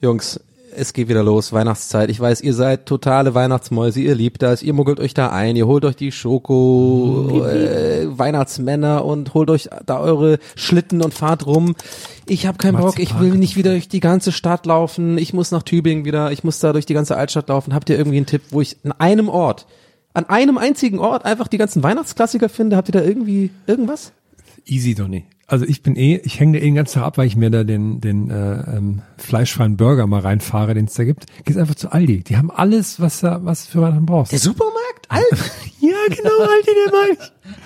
Jungs, es geht wieder los, Weihnachtszeit. Ich weiß, ihr seid totale Weihnachtsmäuse, ihr liebt das, ihr muggelt euch da ein, ihr holt euch die Schoko, äh, Weihnachtsmänner und holt euch da eure Schlitten und fahrt rum. Ich habe keinen Bock, ich will nicht wieder durch die ganze Stadt laufen, ich muss nach Tübingen wieder, ich muss da durch die ganze Altstadt laufen. Habt ihr irgendwie einen Tipp, wo ich an einem Ort, an einem einzigen Ort einfach die ganzen Weihnachtsklassiker finde? Habt ihr da irgendwie irgendwas? Easy, Donny. Also ich bin eh, ich hänge da eh den ganzen Tag ab, weil ich mir da den, den äh, ähm, fleischfreien Burger mal reinfahre, den es da gibt. Gehst einfach zu Aldi. Die haben alles, was da, was für Weihnachten brauchst. Der Supermarkt? Alter. ja, genau, Aldi, der mag ich.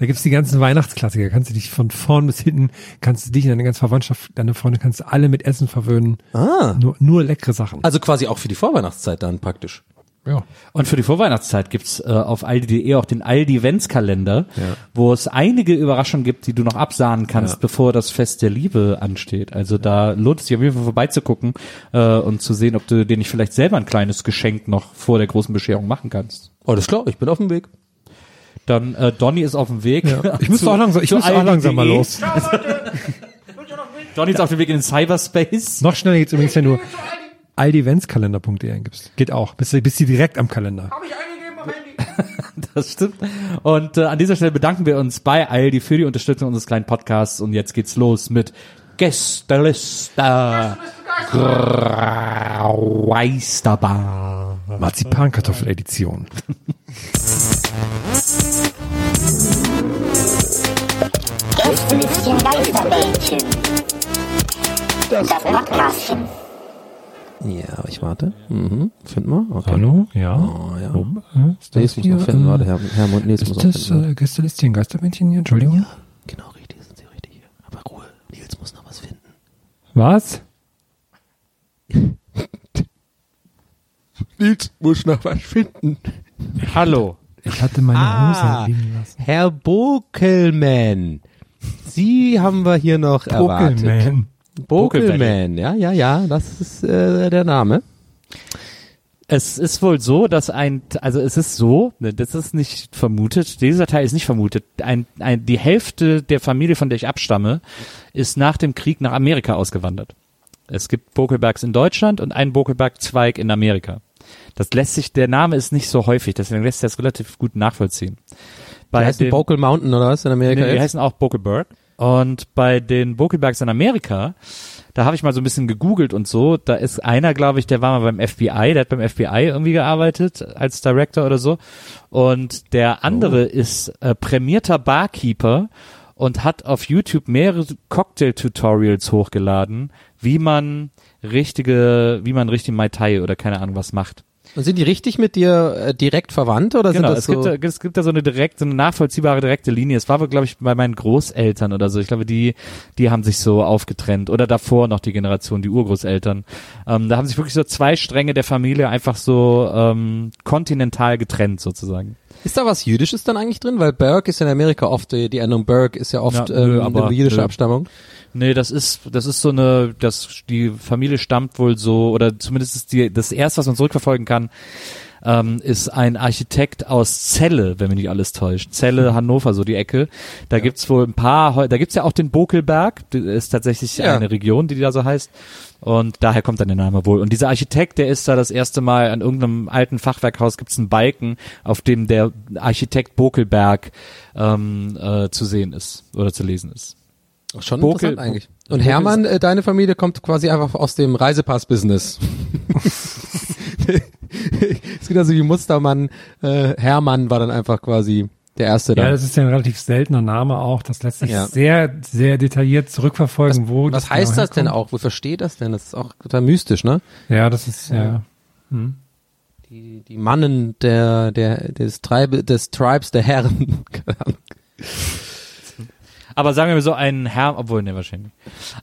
Da gibt's die ganzen Weihnachtsklassiker. Kannst du dich von vorn bis hinten, kannst du dich und deine ganze Verwandtschaft, deine Freunde, kannst du alle mit Essen verwöhnen. Ah. Nur, nur leckere Sachen. Also quasi auch für die Vorweihnachtszeit dann praktisch. Ja. Und für die Vorweihnachtszeit gibt's äh, auf Aldi.de auch den Aldi-Ventskalender, wo es einige Überraschungen gibt, die du noch absahnen kannst, bevor das Fest der Liebe ansteht. Also da lohnt es sich auf jeden Fall vorbeizugucken äh, und zu sehen, ob du dir nicht vielleicht selber ein kleines Geschenk noch vor der großen Bescherung machen kannst. Oh, das ist klar, ich bin auf dem Weg. Dann äh, Donny ist auf dem Weg. Ich muss zu- auch langsam, ich muss auch langsam mal los. Donny ist auf dem Weg in den Cyberspace. Noch schneller geht's übrigens, wenn du aldiventskalender.de eingibst. Geht auch. Bist du, bist du direkt am Kalender. Das stimmt. Und äh, an dieser Stelle bedanken wir uns bei Aldi für die Unterstützung unseres kleinen Podcasts. Und jetzt geht's los mit Gästeliste Geisterbar. Marzipankartoffel-Edition. Geisterbällchen. Das Podcastchen. Ja, ich warte. Mhm. Find mal. Okay. Hallo? Ja. Oh, ja. Oben, äh, ist Nee, das muss hier, noch finden, äh, warte, Herr, Herr Mund, nee, muss Ist noch das finden. äh, Gästelistchen Geistermännchen hier? Entschuldigung. Genau, richtig, sind Sie richtig hier. Aber Ruhe, Nils muss noch was finden. Was? Nils muss noch was finden. Hallo. Ich hatte meine Ah. Hose liegen lassen. Herr Bokelman. Sie haben wir hier noch erwartet. Pokelman. Bokelman, ja, ja, ja, das ist äh, der Name. Es ist wohl so, dass ein, also es ist so, ne, das ist nicht vermutet, dieser Teil ist nicht vermutet. Ein, ein, die Hälfte der Familie, von der ich abstamme, ist nach dem Krieg nach Amerika ausgewandert. Es gibt Bokelbergs in Deutschland und einen Bokelberg-Zweig in Amerika. Das lässt sich, der Name ist nicht so häufig, deswegen lässt sich das relativ gut nachvollziehen. Bei heißt den- Bokel Mountain oder was in Amerika Nee, die heißen auch Bokelberg. Und bei den Bokelbergs in Amerika, da habe ich mal so ein bisschen gegoogelt und so, da ist einer, glaube ich, der war mal beim FBI, der hat beim FBI irgendwie gearbeitet als Director oder so. Und der andere ist äh, prämierter Barkeeper und hat auf YouTube mehrere Cocktail-Tutorials hochgeladen, wie man richtige, wie man richtig Mai Tai oder keine Ahnung was macht. Und sind die richtig mit dir äh, direkt verwandt oder Genau, sind das es, so? gibt, da, es gibt da so eine direkte, eine nachvollziehbare direkte Linie. Es war wohl, glaube ich, bei meinen Großeltern oder so. Ich glaube, die, die haben sich so aufgetrennt. Oder davor noch die Generation, die Urgroßeltern. Ähm, da haben sich wirklich so zwei Stränge der Familie einfach so ähm, kontinental getrennt sozusagen. Ist da was Jüdisches dann eigentlich drin? Weil Berg ist in Amerika oft, die, die Endung Berg ist ja oft Ja, nö, ähm, aber- eine jüdische nö. Abstammung. Nee, das ist, das ist so eine, das, die Familie stammt wohl so, oder zumindest ist die, das erste, was man zurückverfolgen kann, ähm, ist ein Architekt aus Celle, wenn mich nicht alles täuscht. Celle, Hannover, so die Ecke. Da gibt's wohl ein paar, da gibt's ja auch den Bokelberg, das ist tatsächlich Ja. eine Region, die da so heißt. Und daher kommt dann der Name wohl. Und dieser Architekt, der ist da das erste Mal an irgendeinem alten Fachwerkhaus gibt's einen Balken, auf dem der Architekt Bokelberg ähm, äh, zu sehen ist oder zu lesen ist. Schon Bokel- interessant eigentlich. Und Hermann, äh, deine Familie kommt quasi einfach aus dem Reisepass-Business. es gibt also wie Mustermann, äh, Hermann war dann einfach quasi der erste Ja, da. das ist ja ein relativ seltener Name auch. Das lässt sich Ja. sehr, sehr detailliert zurückverfolgen, wo Was das heißt genau das denn auch? Wofür steht das denn? Das ist auch total mystisch, ne? Ja, das ist, ja. Die, die Mannen der, der, des Tribe, des Tribes der Herren. Keine Ahnung. Aber sagen wir mal so ein Herr, obwohl, ne, wahrscheinlich.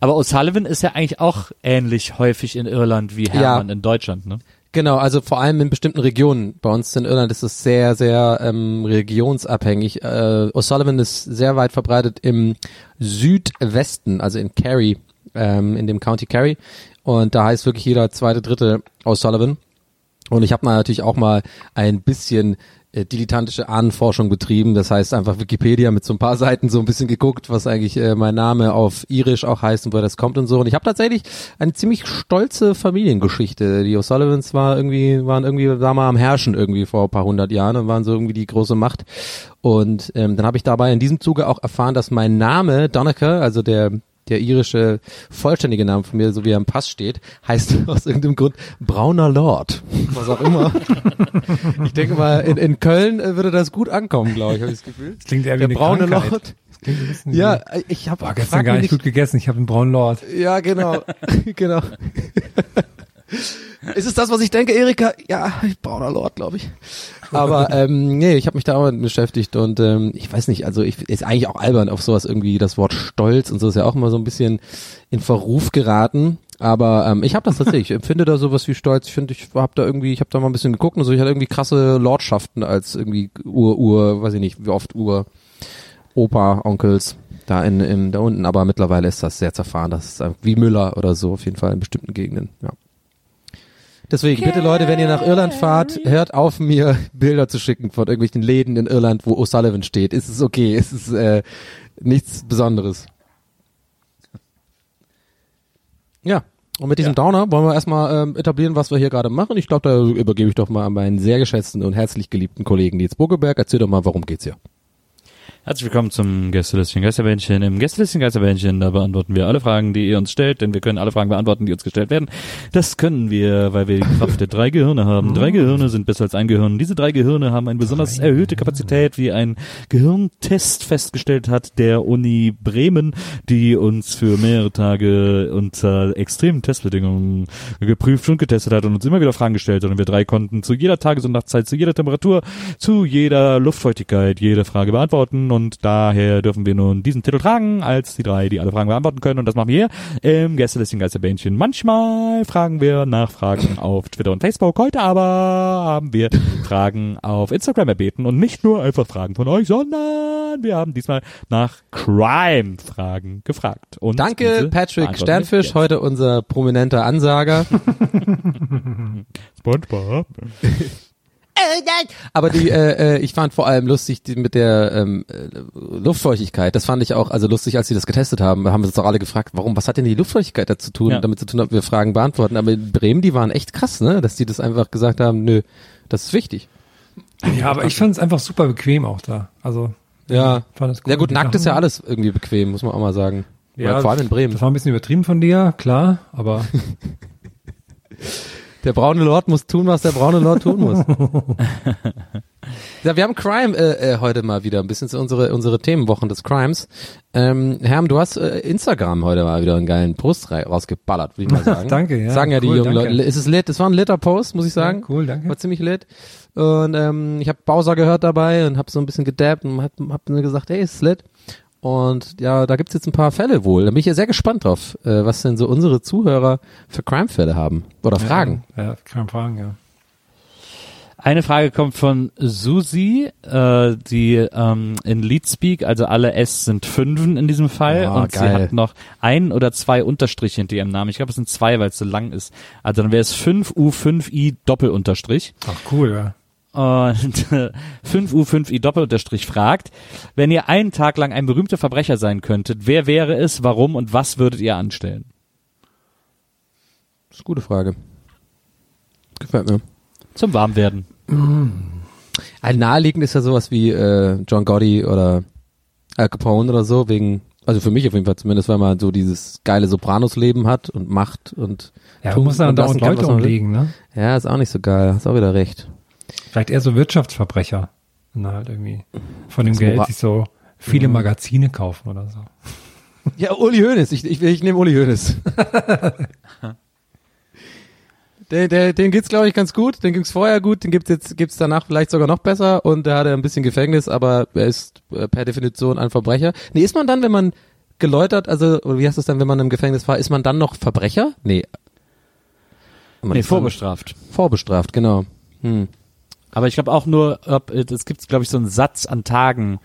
Aber O'Sullivan ist ja eigentlich auch ähnlich häufig in Irland wie Hermann in Deutschland, ne? Genau, also vor allem in bestimmten Regionen. Bei uns in Irland ist es sehr, sehr ähm, regionsabhängig. Äh, O'Sullivan ist sehr weit verbreitet im Südwesten, also in Kerry, ähm, in dem County Kerry. Und da heißt wirklich jeder zweite, dritte O'Sullivan. Und ich habe natürlich auch mal ein bisschen äh, dilettantische Ahnenforschung betrieben. Das heißt einfach Wikipedia mit so ein paar Seiten so ein bisschen geguckt, was eigentlich äh, mein Name auf Irisch auch heißt und woher das kommt und so. Und ich habe tatsächlich eine ziemlich stolze Familiengeschichte. Die O'Sullivans war irgendwie, waren irgendwie, waren mal am Herrschen irgendwie vor ein paar hundert Jahren und waren so irgendwie die große Macht. Und ähm, dann habe ich dabei in diesem Zuge auch erfahren, dass mein Name Doneker, also der der irische vollständige Name von mir, so wie er im Pass steht, heißt aus irgendeinem Grund Brauner Lord. Was auch immer. ich denke mal, in, in Köln äh, würde das gut ankommen, glaube ich, habe ich das Gefühl. Das klingt eher wie Der eine braune Krankheit. Lord. Ja, ich habe gestern gar nicht gut gegessen. Ich habe einen braunen Lord. Ja, genau. genau. Ist es das, was ich denke, Erika? Ja, brauner Lord, glaube ich. Aber ähm, nee, ich habe mich da auch mit beschäftigt und ähm, ich weiß nicht, also ich ist eigentlich auch albern auf sowas irgendwie das Wort Stolz und so ist ja auch immer so ein bisschen in Verruf geraten. Aber ähm, ich habe das tatsächlich, ich empfinde da sowas wie Stolz. Ich finde, ich habe da irgendwie, ich habe da mal ein bisschen geguckt und so, ich hatte irgendwie krasse Lordschaften als irgendwie Ur, Ur, weiß ich nicht, wie oft Ur, Opa, Onkels da in, in da unten. Aber mittlerweile ist das sehr zerfahren. Das ist wie Müller oder so auf jeden Fall in bestimmten Gegenden. Ja. Deswegen, bitte Leute, wenn ihr nach Irland fahrt, hört auf, mir Bilder zu schicken von irgendwelchen Läden in Irland, wo O'Sullivan steht. Es ist okay, es ist äh, nichts Besonderes. Ja, und mit diesem Downer wollen wir erstmal ähm, etablieren, was wir hier gerade machen. Ich glaube, da übergebe ich doch mal an meinen sehr geschätzten und herzlich geliebten Kollegen Nils Bogelberg. Erzähl doch mal, worum geht's hier? Herzlich willkommen zum Gästelistchen Geisterbändchen. Im Gästelistchen Geisterbändchen, da beantworten wir alle Fragen, die ihr uns stellt, denn wir können alle Fragen beantworten, die uns gestellt werden. Das können wir, weil wir die Kraft der drei Gehirne haben. Drei Gehirne sind besser als ein Gehirn. Diese drei Gehirne haben eine besonders erhöhte Kapazität, wie ein Gehirntest festgestellt hat der Uni Bremen, die uns für mehrere Tage unter extremen Testbedingungen geprüft und getestet hat und uns immer wieder Fragen gestellt hat. Und wir drei konnten zu jeder Tages- und Nachtzeit, zu jeder Temperatur, zu jeder Luftfeuchtigkeit jede Frage beantworten und daher dürfen wir nun diesen Titel tragen als die drei, die alle Fragen beantworten können und das machen wir hier im Gästelistchen Geisterbähnchen. Manchmal fragen wir nach Fragen auf Twitter und Facebook, heute aber haben wir Fragen auf Instagram erbeten und nicht nur einfach Fragen von euch, sondern wir haben diesmal nach Crime-Fragen gefragt. Und Danke, Patrick Sternfisch, heute unser prominenter Ansager. SpongeBob. Aber die, äh, äh, ich fand vor allem lustig die mit der ähm, äh, Luftfeuchtigkeit. Das fand ich auch, also lustig, als sie das getestet haben. Da haben wir uns doch alle gefragt, warum, was hat denn die Luftfeuchtigkeit dazu tun, Ja. damit zu tun, ob wir Fragen beantworten. Aber in Bremen, die waren echt krass, ne, dass die das einfach gesagt haben, nö, das ist wichtig. Ja, aber ich fand es einfach super bequem auch da. Also Ja. fand es cool. Ja gut, nackt ist ja Sachen- alles irgendwie bequem, muss man auch mal sagen. Ja, vor allem in Bremen. Das war ein bisschen übertrieben von dir, klar, aber Der braune Lord muss tun, was der braune Lord tun muss. ja, wir haben Crime äh, äh, heute mal wieder, ein bisschen zu unsere unsere Themenwochen des Crimes. Ähm, Herm, du hast äh, Instagram heute mal wieder einen geilen Post rausgeballert, würde ich mal sagen. Danke, ja, Sagen ja die cool, jungen danke. Leute. Ist es lit? Es war ein litter Post, muss ich sagen. Ja, cool, danke. War ziemlich lit. Und ähm, ich habe Bowser gehört dabei und habe so ein bisschen gedabbt und hab, hab mir gesagt, hey, ist lit. Und ja, da gibt's jetzt ein paar Fälle wohl. Da bin ich ja sehr gespannt drauf, äh, was denn so unsere Zuhörer für Crime-Fälle haben. Oder Fragen. Ja, kann Fragen, ja. Eine Frage kommt von Susi, äh, die ähm, in Leadspeak, also alle S sind Fünfen in diesem Fall Ah, und sie geil. hat noch ein oder zwei Unterstriche hinter ihrem Namen. Ich glaube, es sind zwei, weil es so lang ist. Also dann wäre es 5U5I Doppelunterstrich. Ach cool, ja. Und äh, 5U5I Doppelunterstrich fragt, wenn ihr einen Tag lang ein berühmter Verbrecher sein könntet, wer wäre es, warum und was würdet ihr anstellen? Das ist eine gute Frage. Gefällt mir. Zum Warmwerden. Ein naheliegend ist ja sowas wie äh, John Gotti oder Al Capone oder so, wegen Also für mich auf jeden Fall zumindest, weil man so dieses geile Sopranos-Leben hat und Macht und Ja, du musst dann dauernd Leute umlegen, ne? Ja, ist auch nicht so geil. Hast auch wieder recht. Vielleicht eher so Wirtschaftsverbrecher. Und halt irgendwie von dem So Geld ra- sich so viele Magazine kaufen oder so. Ja, Uli Hoeneß. Ich, ich, ich nehme Uli Hoeneß. der, der, dem geht's glaube ich ganz gut. Den ging's vorher gut. Den gibt's jetzt gibt's danach vielleicht sogar noch besser. Und der hatte ein bisschen Gefängnis, aber er ist äh, per Definition ein Verbrecher. Nee, ist man dann, wenn man geläutert, also wie heißt das dann, wenn man im Gefängnis war, ist man dann noch Verbrecher? Nee. Man Nee, dann vorbestraft. Vorbestraft, genau. Hm. Aber ich glaube auch nur, ob, äh, es gibt, glaube ich, so einen Satz an Tagen,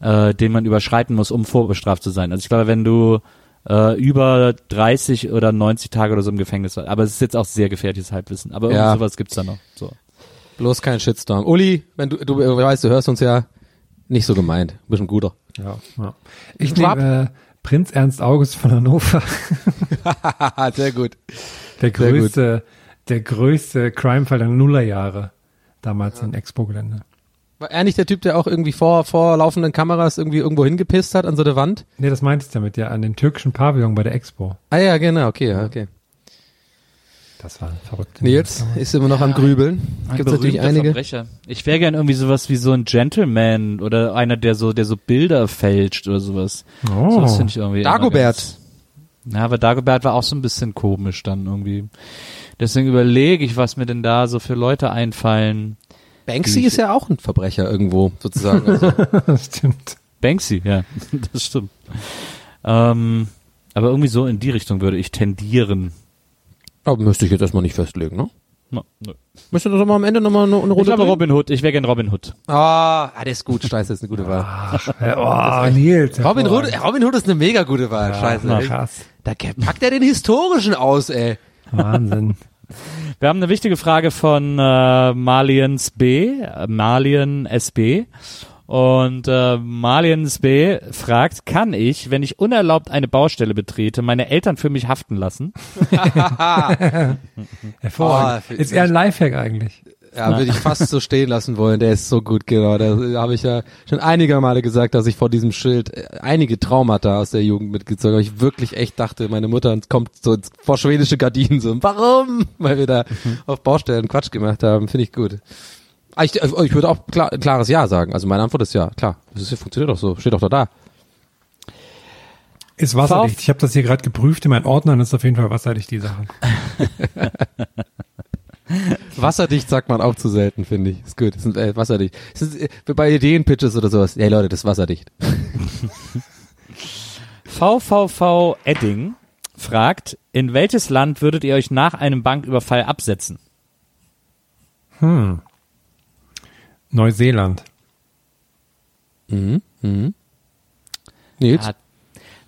äh, den man überschreiten muss, um vorbestraft zu sein. Also ich glaube, wenn du äh, über 30 oder 90 Tage oder so im Gefängnis warst, aber es ist jetzt auch sehr gefährliches Halbwissen. Aber irgendwie Ja. sowas gibt's da noch. So. Bloß kein Shitstorm. Uli, wenn du, du weißt, du hörst uns ja nicht so gemeint. Du bist ein guter. Ja. ja. Ich nehme äh, Prinz Ernst August von Hannover. Sehr gut. Der Sehr gut. größte, der größte Crime-Fall der Nullerjahre. Damals in Expo-Gelände. War er nicht der Typ, der auch irgendwie vor, vor laufenden Kameras irgendwie irgendwo hingepisst hat an so der Wand? Nee, das meinte ich damit, ja, an den türkischen Pavillon bei der Expo. Ah ja, genau, okay, ja, okay. Das war verrückt. Nils ist immer noch am Grübeln. Gibt natürlich einige. Verbrecher. Ich wäre gern irgendwie sowas wie so ein Gentleman oder einer, der so, der so Bilder fälscht oder sowas. Oh. So, das finde ich irgendwie. immer Dagobert. ganz- Ja, aber Dagobert war auch so ein bisschen komisch dann irgendwie. Deswegen überlege ich, was mir denn da so für Leute einfallen. Banksy ist ja auch ein Verbrecher irgendwo, sozusagen. Also, das stimmt. Banksy, ja, das stimmt. Ähm, aber irgendwie so in die Richtung würde ich tendieren. aber müsste ich jetzt erstmal nicht festlegen, ne? No. Müsste doch mal am Ende nochmal eine, eine Ich Runde glaube drehen? Robin Hood. Ich wäre gern Robin Hood. Ah, ah, der ist gut. Scheiße, ist eine gute Wahl. Oh, Nils. Robin Hood. Robin Hood ist eine mega gute Wahl. Scheiße. na, krass. Da packt er den historischen aus, ey. Wahnsinn. Wir haben eine wichtige Frage von äh, Maliens B, Malien SB. Und äh, Maliens B fragt, kann ich, wenn ich unerlaubt eine Baustelle betrete, meine Eltern für mich haften lassen? Hervorragend. Oh, ist eher ein Lifehack eigentlich. Ja, würde ich fast so stehen lassen wollen. Der ist so gut, genau. Da habe ich ja schon einige Male gesagt, dass ich vor diesem Schild äh, einige Traumata aus der Jugend mitgezogen habe. Ich wirklich echt dachte, meine Mutter kommt so ins- vor schwedische Gardinen so. Warum? Weil wir da auf Baustellen Quatsch gemacht haben. Finde ich gut. Ah, Ich, ich würde auch klar, ein klares Ja sagen. Also meine Antwort ist ja, klar. Das ist, funktioniert doch so. Steht doch da da. Ist wasserdicht. Ich habe das hier gerade geprüft in meinen Ordnern. Ist auf jeden Fall wasserdicht, die Sache. Wasserdicht sagt man auch zu selten, finde ich. Ist gut. Das ist, äh, wasserdicht. Ist, äh, bei Ideenpitches oder sowas. Hey Leute, das ist wasserdicht. VVV Edding fragt, in welches Land würdet ihr euch nach einem Banküberfall absetzen? Hm. Neuseeland. Nils? Ja,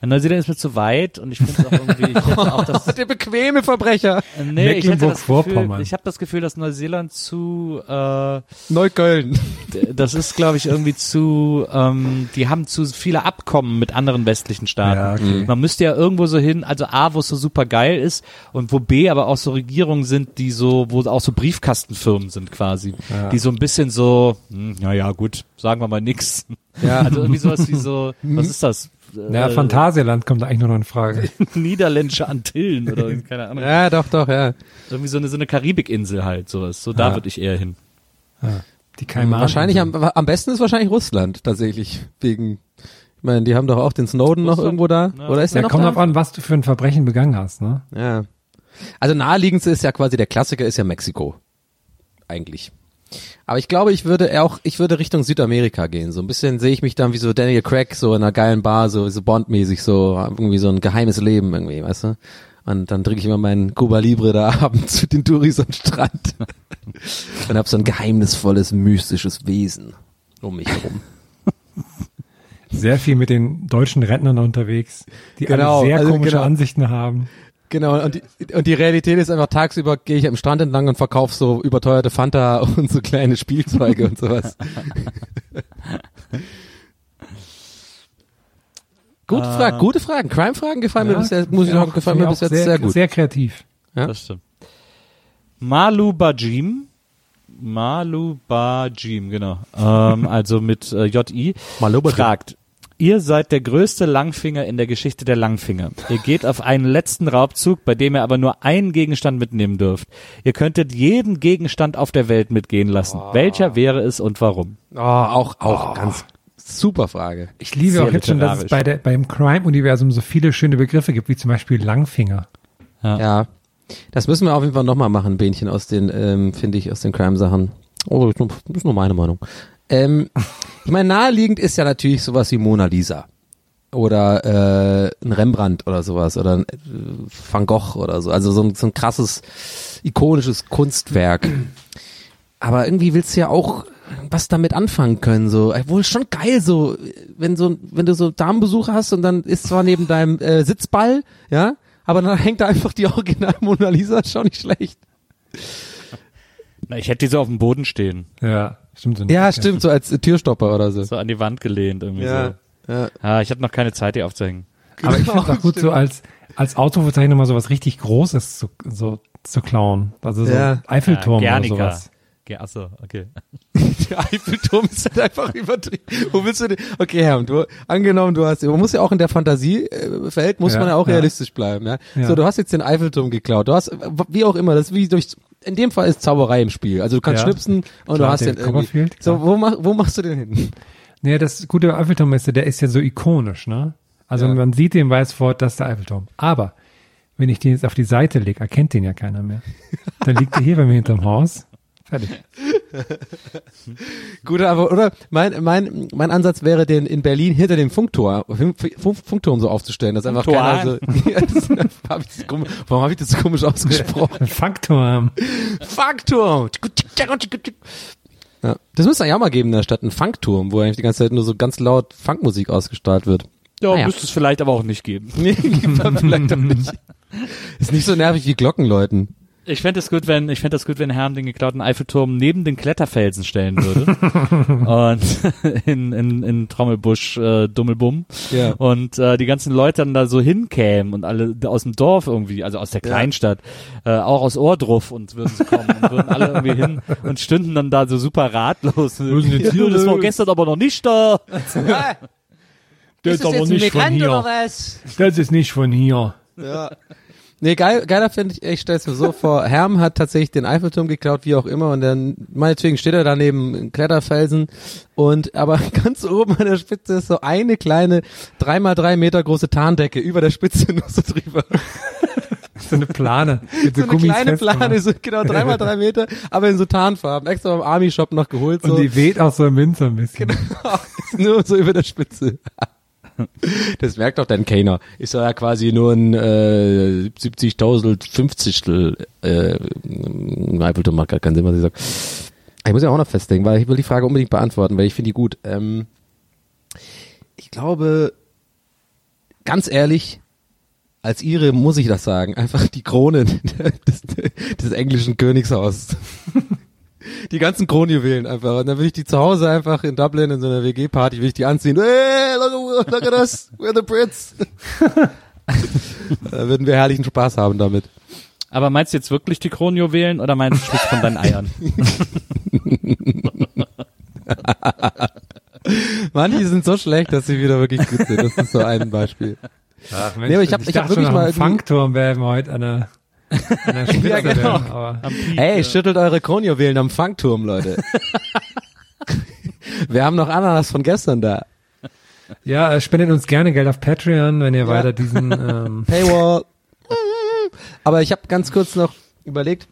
Neuseeland ist mir zu weit und ich finde es auch irgendwie, ich auch das, Der bequeme Verbrecher. nee, ich das Gefühl, ich habe das Gefühl, dass Neuseeland zu, äh, Neukölln. das ist, glaube ich, irgendwie zu, ähm, die haben zu viele Abkommen mit anderen westlichen Staaten. Ja, okay. Man müsste ja irgendwo so hin, also A, wo es so super geil ist und wo B, aber auch so Regierungen sind, die so, wo auch so Briefkastenfirmen sind quasi, die so ein bisschen so, hm, na ja, gut, sagen wir mal nix. Ja. Also irgendwie sowas wie so, was ist das? Ja, Äh, Phantasialand kommt da eigentlich nur noch in Frage. Niederländische Antillen oder keine Ahnung. Ja, doch, doch, ja. Irgendwie so eine, so eine Karibikinsel halt, sowas. So, da Ja. würde ich eher hin. Die Kaiman. Wahrscheinlich am, am besten ist wahrscheinlich Russland tatsächlich wegen. Ich meine, die haben doch auch den Snowden noch Russland? irgendwo da. Ja. Oder ist der Ja, noch kommt da? drauf an, was du für ein Verbrechen begangen hast, ne? Ja. Also naheliegendste ist ja quasi der Klassiker ist ja Mexiko. Eigentlich. Aber ich glaube, ich würde auch, ich würde Richtung Südamerika gehen. So ein bisschen sehe ich mich dann wie so Daniel Craig, so in einer geilen Bar, so, so Bond-mäßig, so irgendwie so ein geheimes Leben irgendwie, weißt du? Und dann trinke ich immer meinen Cuba Libre da abends zu den Touris am Strand. Und hab so ein geheimnisvolles, mystisches Wesen um mich herum. Sehr viel mit den deutschen Rentnern unterwegs, die Genau, alle sehr also komische genau. Ansichten haben. Genau, und die, und die Realität ist einfach, tagsüber gehe ich am Strand entlang und verkaufe so überteuerte Fanta und so kleine Spielzeuge und sowas. Gute Frage, gute Fragen. Crime-Fragen gefallen mir Ja, bisher, muss ich ja, sagen, gefallen mir bis jetzt sehr, gut. Sehr kreativ. Ja? Das stimmt. Malu Bajim. Malu Bajim, genau. ähm, also mit äh, JI. Malu Bajim. Fragt, Ihr seid der größte Langfinger in der Geschichte der Langfinger. Ihr geht auf einen letzten Raubzug, bei dem ihr aber nur einen Gegenstand mitnehmen dürft. Ihr könntet jeden Gegenstand auf der Welt mitgehen lassen. Welcher wäre es und warum? Oh, auch, auch ganz super Frage. Ich liebe Sehr auch jetzt schon, dass es bei der, beim Crime-Universum so viele schöne Begriffe gibt, wie zum Beispiel Langfinger. Ja. Das müssen wir auf jeden Fall nochmal machen, Bähnchen aus den, ähm, finde ich, aus den Crime-Sachen. Oh, das ist nur meine Meinung. Ähm, ich meine, naheliegend ist ja natürlich sowas wie Mona Lisa. Oder äh, ein Rembrandt oder sowas. Oder ein äh, Van Gogh oder so. Also so ein, so ein krasses, ikonisches Kunstwerk. Aber irgendwie willst du ja auch was damit anfangen können, so. Wohl schon geil, so, wenn so, wenn du so Damenbesuch hast und dann ist zwar neben deinem äh, Sitzball, ja, aber dann hängt da einfach die Original Mona Lisa, ist schon nicht schlecht. Na, ich hätte die so auf dem Boden stehen. Ja, stimmt so. Ja, stimmt, so als äh, Türstopper oder so. So an die Wand gelehnt irgendwie Ja, so. ja. Ah, ich habe noch keine Zeit, die aufzuhängen. Aber ich finde es Genau, auch gut, so als, als Autoverzeichner mal sowas richtig Großes zu, so, zu klauen. Also so Ja. Eiffelturm ja, oder sowas. Ge- Achso, okay. Der Eiffelturm ist halt einfach übertrieben. Wo willst du den? Okay, Herr, du, angenommen, du hast, man muss ja auch in der Fantasiewelt, muss Ja, man ja auch ja. realistisch bleiben, ja? Ja. So, du hast jetzt den Eiffelturm geklaut. Du hast, äh, wie auch immer, das ist wie durch, in dem Fall ist Zauberei im Spiel. Also du kannst Ja. schnipsen und du Klar, hast den irgendwie. So, wo, mach, wo machst du den hin? Nee, das gute Eiffelturm ist, ja, der ist ja so ikonisch, ne? Also Ja. man sieht den weiß sofort, das ist der Eiffelturm. Aber wenn ich den jetzt auf die Seite lege, erkennt den ja keiner mehr. Dann liegt er hier bei mir hinterm Haus. Fertig. Gut, aber, oder? Mein, mein, mein Ansatz wäre, den in Berlin hinter dem Funktor, Funk, Funk, Funkturm so aufzustellen, dass einfach Funktor. keiner so, ja, das, hab ich das komisch, warum habe ich das so komisch ausgesprochen? Ein Funkturm. Funkturm. Ja, das müsste eigentlich auch mal geben in der Stadt, ein Funkturm, wo eigentlich die ganze Zeit nur so ganz laut Funkmusik ausgestrahlt wird. Ja, Naja. müsste es vielleicht aber auch nicht geben. Nee, vielleicht auch nicht. Ist nicht so nervig wie Glockenläuten. Ich fände es gut, wenn ich fände das gut, wenn Herm den geklauten Eiffelturm neben den Kletterfelsen stellen würde und in, in, in Trommelbusch äh, Dummelbumm Ja. und äh, die ganzen Leute dann da so hinkämen und alle aus dem Dorf irgendwie, also aus der Kleinstadt, äh, auch aus Ohrdruff und würden sie kommen und würden alle irgendwie hin und stünden dann da so super ratlos. ist denn jetzt hier das war los? gestern aber noch nicht da. Der ist aber nicht von hier. was? Das ist nicht von hier. Ja. Nee, geil, geiler finde ich, ich stell's mir so vor, Herm hat tatsächlich den Eiffelturm geklaut, wie auch immer, und dann, meinetwegen steht er da neben einem Kletterfelsen, und, aber ganz oben an der Spitze ist so eine kleine, dreimal drei Meter große Tarndecke über der Spitze nur so drüber. So eine Plane. Mit So eine Gummis kleine. Plane, so genau dreimal drei Meter, aber in so Tarnfarben, extra beim Army Shop noch geholt, so. Und die weht auch so im Wind so ein bisschen. nur so über der Spitze. Das merkt doch dein keiner. Ist ja quasi nur ein äh, 70.000 50 äh, gar keinen Sinn, was ich muss ja auch noch festlegen, weil ich will die Frage unbedingt beantworten, weil ich finde die gut. Ähm, ich glaube, ganz ehrlich, als Ihre muss ich das sagen, einfach die Krone des, des englischen Königshaus. Die ganzen Kronjuwelen einfach. Und dann will ich die zu Hause einfach in Dublin in so einer WG-Party, will ich die anziehen. Hey, look, look at us, we're the Brits. da würden wir herrlichen Spaß haben damit. Aber meinst du jetzt wirklich die Kronjuwelen oder meinst du von deinen Eiern? Manche sind so schlecht, dass sie wieder wirklich gut sind. Das ist so ein Beispiel. Ach, Mensch, Nee, aber ich hab- ich hab dachte wirklich schon, mal am Funkturm werden wir heute an der, Ja, genau. werden, aber Hey, schüttelt eure Kronjuwelen am Funkturm, Leute. wir haben noch Ananas von gestern da. Ja, äh, spendet uns gerne Geld auf Patreon, wenn ihr weiter diesen ähm, Paywall. Aber ich habe ganz kurz noch überlegt,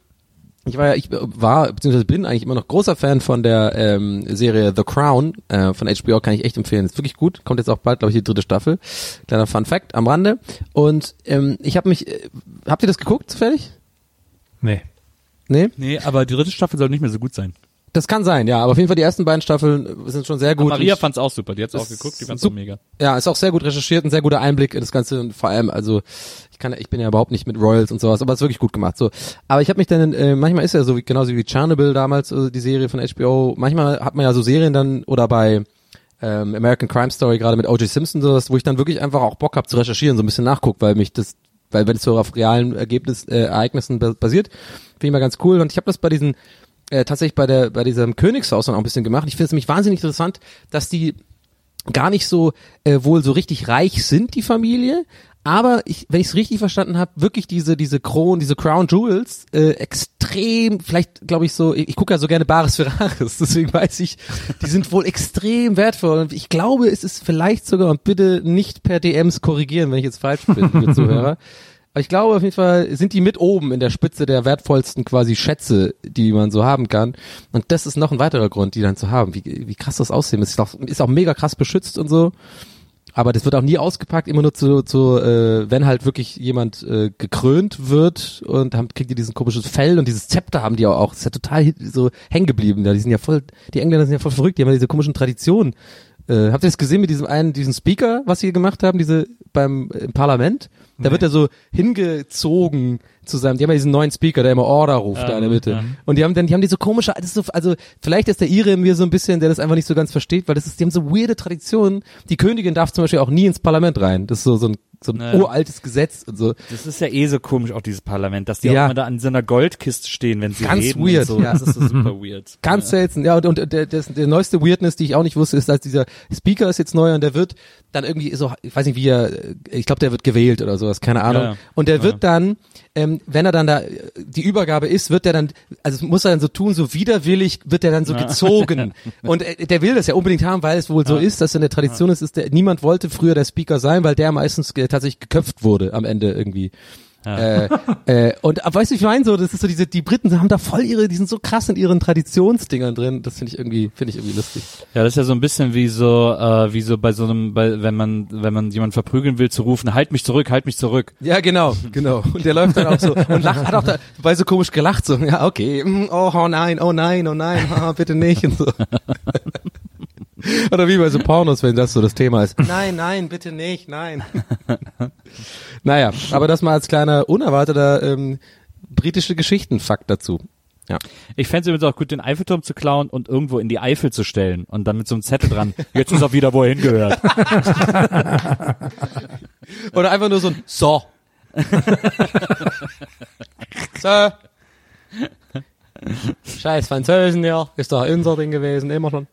ich war ja, ich war, beziehungsweise bin eigentlich immer noch großer Fan von der ähm, Serie The Crown äh, von HBO, kann ich echt empfehlen. Ist wirklich gut. Kommt jetzt auch bald, glaube ich, die dritte Staffel. Kleiner Fun Fact am Rande. Und ähm, ich habe mich, äh, habt ihr das geguckt zufällig? nee. Nee? Nee, aber die dritte Staffel soll nicht mehr so gut sein. Das kann sein, ja. Aber auf jeden Fall die ersten beiden Staffeln sind schon sehr gut. Maria Ich- fand's auch super, die hat's auch Das geguckt, die sup- auch mega. Ja, ist auch sehr gut recherchiert, ein sehr guter Einblick in das Ganze und vor allem, also ich kann, ich bin ja überhaupt nicht mit Royals und sowas, aber es ist wirklich gut gemacht. So, aber ich habe mich dann, äh, manchmal ist ja so wie genauso wie Chernobyl damals äh, die Serie von HBO. Manchmal hat man ja so Serien dann oder bei ähm, American Crime Story gerade mit O.J. Simpson sowas, wo ich dann wirklich einfach auch Bock habe zu recherchieren, so ein bisschen nachguck, weil mich das, weil wenn es so auf realen Ergebnis, äh, Ereignissen ba- basiert, finde ich mal ganz cool. Und ich habe das bei diesen äh, tatsächlich bei der bei diesem Königshaus dann auch ein bisschen gemacht. Ich finde es nämlich wahnsinnig interessant, dass die gar nicht so äh, wohl so richtig reich sind, die Familie. Aber ich, wenn ich es richtig verstanden habe, wirklich diese diese Crown, diese Crown Jewels äh, extrem, vielleicht glaube ich so, ich, ich gucke ja so gerne Bares Ferraris, deswegen weiß ich, die sind wohl extrem wertvoll. Und ich glaube, es ist vielleicht sogar und bitte nicht per DMs korrigieren, wenn ich jetzt falsch bin, liebe Zuhörer. Aber ich glaube auf jeden Fall sind die mit oben in der Spitze der wertvollsten quasi Schätze, die man so haben kann. Und das ist noch ein weiterer Grund, die dann zu haben. Wie, wie krass das aussehen ist. Ist auch, ist auch mega krass beschützt und so. Aber das wird auch nie ausgepackt, immer nur zu, zu äh, wenn halt wirklich jemand äh, gekrönt wird und haben, kriegt die diesen komisches Fell und dieses Zepter haben die auch. Das ist ja total so hängen geblieben. Ja, die sind ja voll, die Engländer sind ja voll verrückt, die haben ja diese komischen Traditionen. Äh, habt ihr das gesehen mit diesem einen, diesen Speaker, was sie gemacht haben, diese beim im Parlament? Da wird er so hingezogen zu seinem, die haben ja diesen neuen Speaker, der immer Order ruft da in der Mitte. Und die haben dann, die haben diese komische, das ist so, also vielleicht ist der Ire in mir so ein bisschen, der das einfach nicht so ganz versteht, weil das ist, die haben so weirde Traditionen. Die Königin darf zum Beispiel auch nie ins Parlament rein. Das ist so, so ein, so ein Naja. uraltes Gesetz und so. Das ist ja eh so komisch, auch dieses Parlament, dass die Ja. auch immer da an so einer Goldkiste stehen, wenn sie Ganz reden weird, und so. ja. Das ist so super weird. Ganz selten. Ja, und, und der, der, der neueste Weirdness, die ich auch nicht wusste, ist, dass dieser Speaker ist jetzt neu und der wird dann irgendwie so, ich weiß nicht, wie er, ich glaube, der wird gewählt oder sowas, keine Ahnung. Ja, ja. Und der wird dann, ähm, wenn er dann da die Übergabe ist, wird der dann, also muss er dann so tun, so widerwillig wird er dann so gezogen. Und äh, der will das ja unbedingt haben, weil es wohl so ist, dass in der Tradition ist, ist der, niemand wollte früher der Speaker sein, weil der meistens äh, tatsächlich geköpft wurde am Ende irgendwie. Äh, äh, und aber weißt du, ich meine so, das ist so diese, die Briten haben da voll ihre, die sind so krass in ihren Traditionsdingern drin. Das finde ich irgendwie, finde ich irgendwie lustig. Ja, das ist ja so ein bisschen wie so, äh, wie so bei so einem, bei, wenn man, wenn man jemanden verprügeln will, zu rufen, halt mich zurück, halt mich zurück. Ja, genau, genau. Und der läuft dann auch so und lacht, hat auch dabei so komisch gelacht, so, ja, okay, mm, oh, oh nein, oh nein, oh nein, haha, bitte nicht und so. Oder wie bei so Pornos, wenn das so das Thema ist. Nein, nein, bitte nicht, nein. naja, aber das mal als kleiner, unerwarteter ähm, britische Geschichtenfakt dazu. Ja. Ich fände es übrigens auch gut, den Eiffelturm zu klauen und irgendwo in die Eifel zu stellen und dann mit so einem Zettel dran. Jetzt ist er wieder, wo er hingehört. Oder einfach nur so ein So. so. Scheiß Französen, ja. Ist doch unser Ding gewesen, immer schon.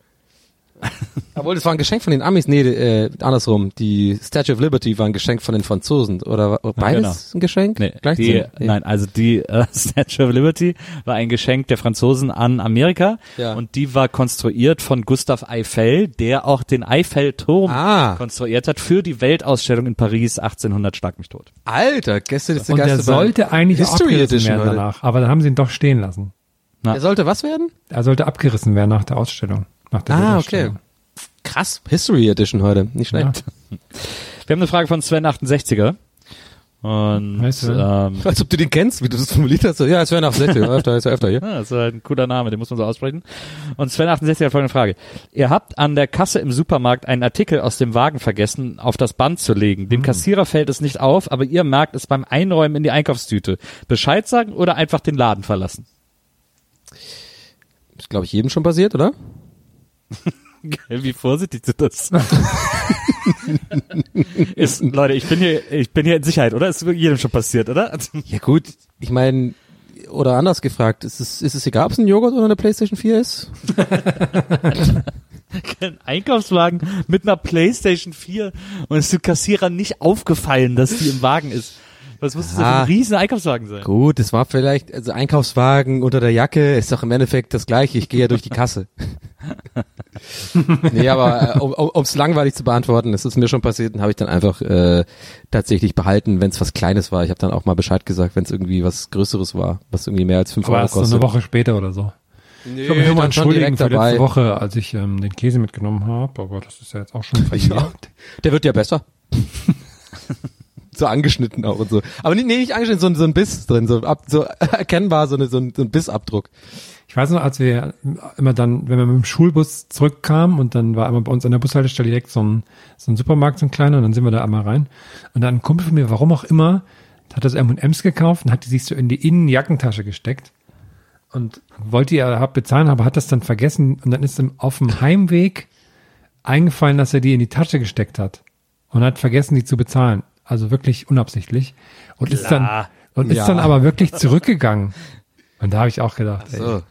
Obwohl, das war ein Geschenk von den Amis. Nee, äh, andersrum. Die Statue of Liberty war ein Geschenk von den Franzosen. Oder war- beides genau. ein Geschenk? Nee, die, Gleichzeitig? Nee. nein, also die äh, Statue of Liberty war ein Geschenk der Franzosen an Amerika Ja. und die war konstruiert von Gustav Eiffel, der auch den Eiffelturm Ah. konstruiert hat für die Weltausstellung in Paris 1800 Schlag mich tot. Alter, gestern ist der Und der Geist dabei. sollte eigentlich History abgerissen Edition werden heute. danach, aber dann haben sie ihn doch stehen lassen. Der sollte was werden? Er sollte abgerissen werden nach der Ausstellung. Nach der Ah, okay. Krass. History Edition heute. Nicht schlecht. Wir haben eine Frage von Sven 68er. Und Weißt du? ähm, Als ob du den kennst, wie du das formuliert hast. So, ja, es wäre nach 60. öfter, ist ja öfter hier. Ja, das ist halt ein cooler Name, den muss man so aussprechen. Und Sven 68 hat folgende Frage. Ihr habt an der Kasse im Supermarkt einen Artikel aus dem Wagen vergessen, auf das Band zu legen. Dem Kassierer fällt es nicht auf, aber ihr merkt es beim Einräumen in die Einkaufstüte. Bescheid sagen oder einfach den Laden verlassen? Ist, glaube ich, jedem schon passiert, oder? Wie vorsichtig du das? ist, Leute, ich bin hier, ich bin hier in Sicherheit, oder? Ist jedem schon passiert, oder? Ja gut, ich meine, oder anders gefragt, ist es, ist es egal, ob es ein Joghurt oder eine Playstation 4 ist? Ein Einkaufswagen mit einer Playstation 4 und es ist dem Kassierer nicht aufgefallen, dass die im Wagen ist. Was muss das denn für ein riesen Einkaufswagen sein? Gut, es war vielleicht, also Einkaufswagen unter der Jacke ist doch im Endeffekt das gleiche, ich gehe ja durch die Kasse. nee, aber äh, um es langweilig zu beantworten, das ist mir schon passiert und habe ich dann einfach äh, tatsächlich behalten, wenn es was Kleines war. Ich habe dann auch mal Bescheid gesagt, wenn es irgendwie was Größeres war, was irgendwie mehr als 5 Aber Euro erst so kostet. eine Woche später oder so. Nee, Ich habe mich mal dann schon entschuldigen direkt für dabei. letzte Woche, als ich ähm, den Käse mitgenommen habe, aber das ist ja jetzt auch schon verjährt. Ja, der wird ja besser. so angeschnitten auch und so. Aber nee, nee nicht angeschnitten, so, so ein Biss drin, so, ab, so erkennbar, so, eine, so, ein, so ein Bissabdruck. Ich weiß noch, als wir immer dann, wenn wir mit dem Schulbus zurückkamen und dann war einmal bei uns an der Bushaltestelle direkt so ein, so ein Supermarkt, so ein kleiner, und dann sind wir da einmal rein. Und dann ein Kumpel von mir, warum auch immer, hat das M&M's gekauft und hat die sich so in die Innenjackentasche gesteckt und wollte ihr hab bezahlen, aber hat das dann vergessen und dann ist ihm auf dem Heimweg eingefallen, dass er die in die Tasche gesteckt hat und hat vergessen, die zu bezahlen. Also wirklich unabsichtlich. Und ist dann, und ist Ja. dann aber wirklich zurückgegangen. Und da habe ich auch gedacht, ey, So.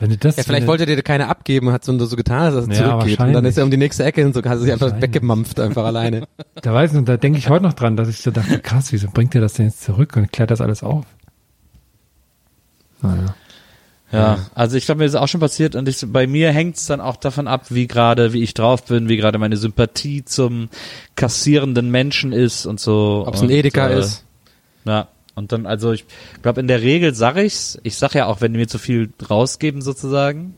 Wenn du das, Ja, vielleicht wollte dir keine abgeben, hat so, so getan, dass er Ja, zurückgeht. Und dann ist er um die nächste Ecke hin, so hat er sich einfach weggemampft, einfach alleine. da weiß ich, und da denke ich heute noch dran, dass ich so dachte, krass, wieso bringt er das denn jetzt zurück und klärt das alles auf? Naja. Ja, also ich glaube, mir ist auch schon passiert und ich, bei mir hängt's dann auch davon ab, wie gerade, wie ich drauf bin, wie gerade meine Sympathie zum kassierenden Menschen ist und so. Ob es ein Und, Edeka äh, ist. Ja, und dann, also ich glaube, in der Regel sage ich's. Ich sag ja auch, wenn die mir zu viel rausgeben sozusagen,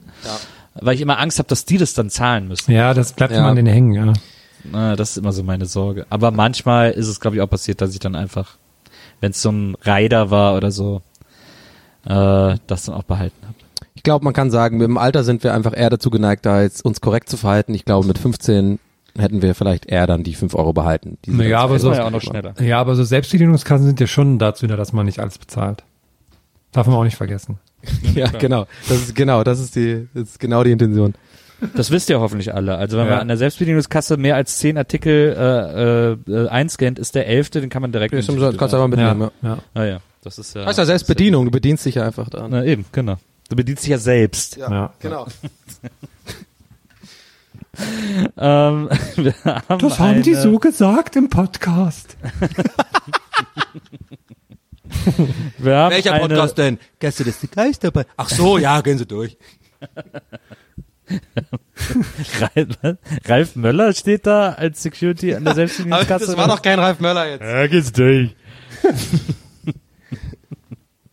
weil ich immer Angst habe, dass die das dann zahlen müssen. Ja, das bleibt Ja. immer an den hängen, ja. Na, das ist immer so meine Sorge. Aber manchmal ist es, glaube ich, auch passiert, dass ich dann einfach, wenn es so ein Rider war oder so, äh, das dann auch behalten habe. Ich glaube, man kann sagen, mit dem Alter sind wir einfach eher dazu geneigt, da jetzt uns korrekt zu verhalten. Ich glaube, mit 15 hätten wir vielleicht eher dann die 5 Euro behalten. Naja, aber so- ja auch noch gemacht. schneller. Ja, aber so Selbstbedienungskassen sind ja schon dazu da, dass man nicht alles bezahlt. Darf man auch nicht vergessen. Ja, genau. Das ist genau, das ist die, das ist genau die Intention. Das wisst ihr hoffentlich alle. Also wenn Ja. man an der Selbstbedienungskasse mehr als zehn Artikel äh, äh, äh, einscannt, ist der elfte, den kann man direkt Ja, stimmt, kannst du einfach Ja, mitnehmen. Ja. ja. Ah ja, das ist ja. Das ist ja Selbstbedienung, du bedienst dich ja einfach da. Na eben, genau. Du bedienst dich ja selbst. Ja. Genau. Ähm, wir haben Das haben eine, die so gesagt im Podcast. Wir haben Welcher eine, Podcast denn? Gäste des Geist dabei. Ach so, ja, gehen Sie durch. Ralf, Ralf Möller steht da als Security an der Selbstbedienungskasse. das war doch kein Ralf Möller jetzt. Ja, geht's durch.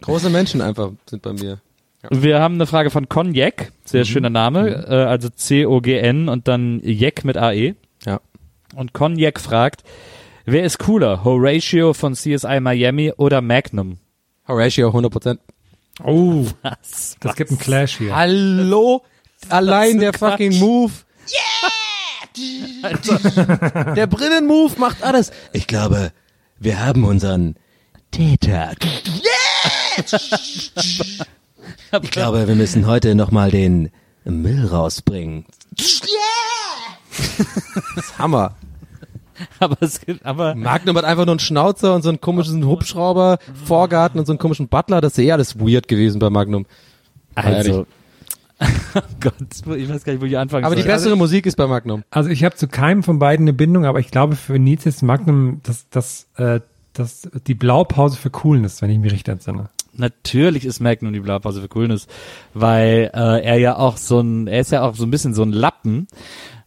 Große Menschen einfach sind bei mir. Wir haben eine Frage von Cognac, sehr schöner Name, äh, also C-O-G-N und dann Jack mit AE. Ja. Und Cognac fragt, wer ist cooler, Horatio von CSI Miami oder Magnum? Horatio 100%. Oh, Was? das gibt einen Clash hier. Hallo? Allein der fucking Move. Yeah! der Brillenmove macht alles. Ich glaube, wir haben unseren Täter. Ich glaube, wir müssen heute nochmal den Müll rausbringen. Das ist Hammer. Aber es gibt, aber Magnum hat einfach nur einen Schnauzer und so einen komischen Hubschrauber, Vorgarten und so einen komischen Butler. Das ist eh alles weird gewesen bei Magnum. also, oh Gott, ich weiß gar nicht, wo ich anfangen Aber die soll. bessere Musik ist bei Magnum. Also ich habe zu keinem von beiden eine Bindung, aber ich glaube für Nils ist Magnum das, das, äh, das, die Blaupause für Coolness, wenn ich mich richtig entsinne. Natürlich ist Magnum die Blaupause für Coolness, weil äh, er ja auch so ein, er ist ja auch so ein bisschen so ein Lappen,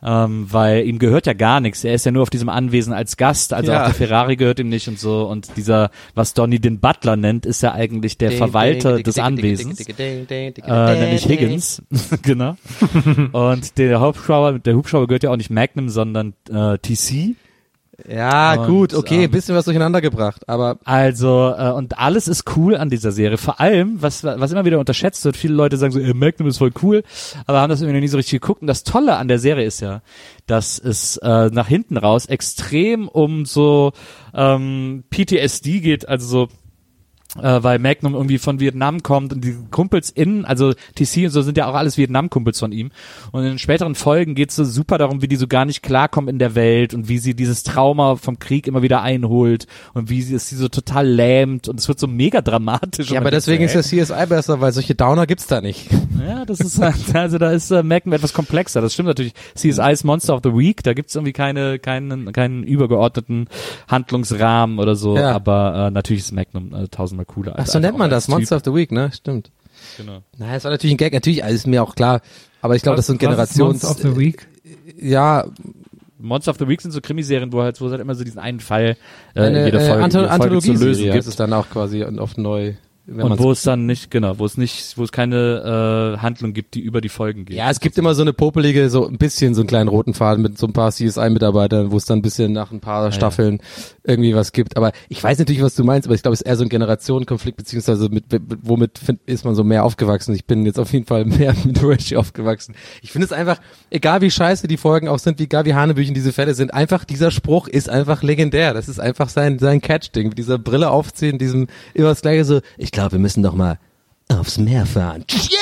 ähm, weil ihm gehört ja gar nichts. Er ist ja nur auf diesem Anwesen als Gast, also Ja. auch der Ferrari gehört ihm nicht und so. Und dieser, was Donny den Butler nennt, ist ja eigentlich der Verwalter des Anwesens, äh, nämlich Higgins, genau. und der Hubschrauber, der Hubschrauber gehört ja auch nicht Magnum, sondern äh, TC. Ja, Und, gut, okay, ähm, bisschen was durcheinander gebracht, aber Also, äh, und alles ist cool an dieser Serie. Vor allem, was, was immer wieder unterschätzt wird, viele Leute sagen so, äh, Magnum ist voll cool, aber haben das irgendwie noch nie so richtig geguckt. Und das Tolle an der Serie ist ja, dass es äh, nach hinten raus extrem um so ähm, PTSD geht, also so äh, weil Magnum irgendwie von Vietnam kommt und die Kumpels in, also TC und so sind ja auch alles Vietnam-Kumpels von ihm. Und in späteren Folgen geht es so super darum, wie die so gar nicht klarkommen in der Welt und wie sie dieses Trauma vom Krieg immer wieder einholt und wie sie es sie so total lähmt und es wird so mega dramatisch. ja, aber deswegen ist das CSI besser, weil solche Downer gibt's da nicht. Ja, das ist halt, also da ist äh, Magnum etwas komplexer. Das stimmt natürlich. CSI's Monster of the Week, da gibt's irgendwie keine, keinen, keinen übergeordneten Handlungsrahmen oder so, Ja. aber äh, natürlich ist Magnum äh, tausendmal cooler. Ach so nennt man das, Typ. Monster of the Week, ne? Stimmt. Genau. Na, es war natürlich ein Gag, natürlich, also ist mir auch klar, aber ich glaube, das sind Generations... Monster of the Week. ja, Monster of the Week sind so Krimiserien, wo halt, wo es halt immer so diesen einen Fall äh, eine in jeder äh, Folge, Anto jede Folge zu lösen gibt. ist es dann auch quasi und oft neu. Und wo es dann nicht, genau, wo es nicht, wo es keine äh, Handlung gibt, die über die Folgen geht. Ja, es gibt immer so eine popelige, so ein bisschen so einen kleinen roten Faden mit so ein paar CSI-Mitarbeitern, wo es dann ein bisschen nach ein paar Staffeln irgendwie was gibt. Aber ich weiß natürlich, was du meinst, aber ich glaube, es ist eher so ein Generationenkonflikt, beziehungsweise mit, mit womit find, ist man so mehr aufgewachsen. Ich bin jetzt auf jeden Fall mehr mit Reggie aufgewachsen. Ich finde es einfach, egal wie scheiße die Folgen auch sind, wie egal wie Hanebüchen diese Fälle sind, einfach dieser Spruch ist einfach legendär. Das ist einfach sein, sein Catch-Ding, mit dieser Brille aufziehen, diesem immer das gleiche so, ich glaube, wir müssen doch mal aufs Meer fahren. Yeah!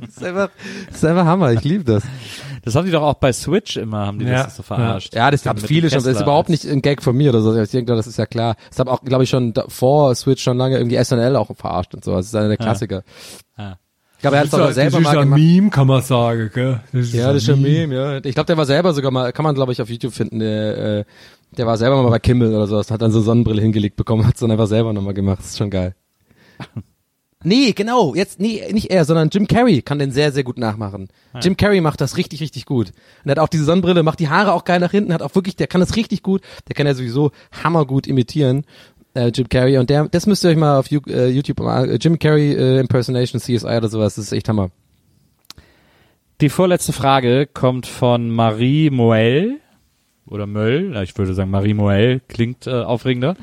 das, ist einfach, das ist einfach Hammer, ich liebe das. Das haben die doch auch bei Switch immer, haben die Ja, das so verarscht. Ja, das dem viele schon. Das ist überhaupt nicht ein Gag von mir oder so. Ich denke, das ist ja klar. Das haben auch, glaube ich, schon vor Switch schon lange irgendwie SNL auch verarscht und so. Das ist einer der Klassiker. Ja. glaube, er hat es selber mal ein gemacht. Meme, kann man sagen, gell? Das Ja, das ist schon Meme, ja. Ich glaube, der war selber sogar mal, kann man glaube ich auf YouTube finden, äh, der war selber mal bei Kimmel oder sowas, hat dann so Sonnenbrille hingelegt bekommen, hat es dann einfach selber nochmal gemacht, das ist schon geil. Nee, genau, jetzt, nee, nicht er, sondern Jim Carrey kann den sehr, sehr gut nachmachen. Jim Carrey macht das richtig, richtig gut. Und er hat auch diese Sonnenbrille, macht die Haare auch geil nach hinten, hat auch wirklich, der kann das richtig gut, der kann ja sowieso hammergut imitieren, äh, Jim Carrey. Und der, das müsst ihr euch mal auf äh, YouTube mal, äh, Jim Carrey äh, Impersonation CSI oder sowas, das ist echt Hammer. Die vorletzte Frage kommt von Marie Moel oder Möll, ich würde sagen Marie Moel, klingt äh, aufregender.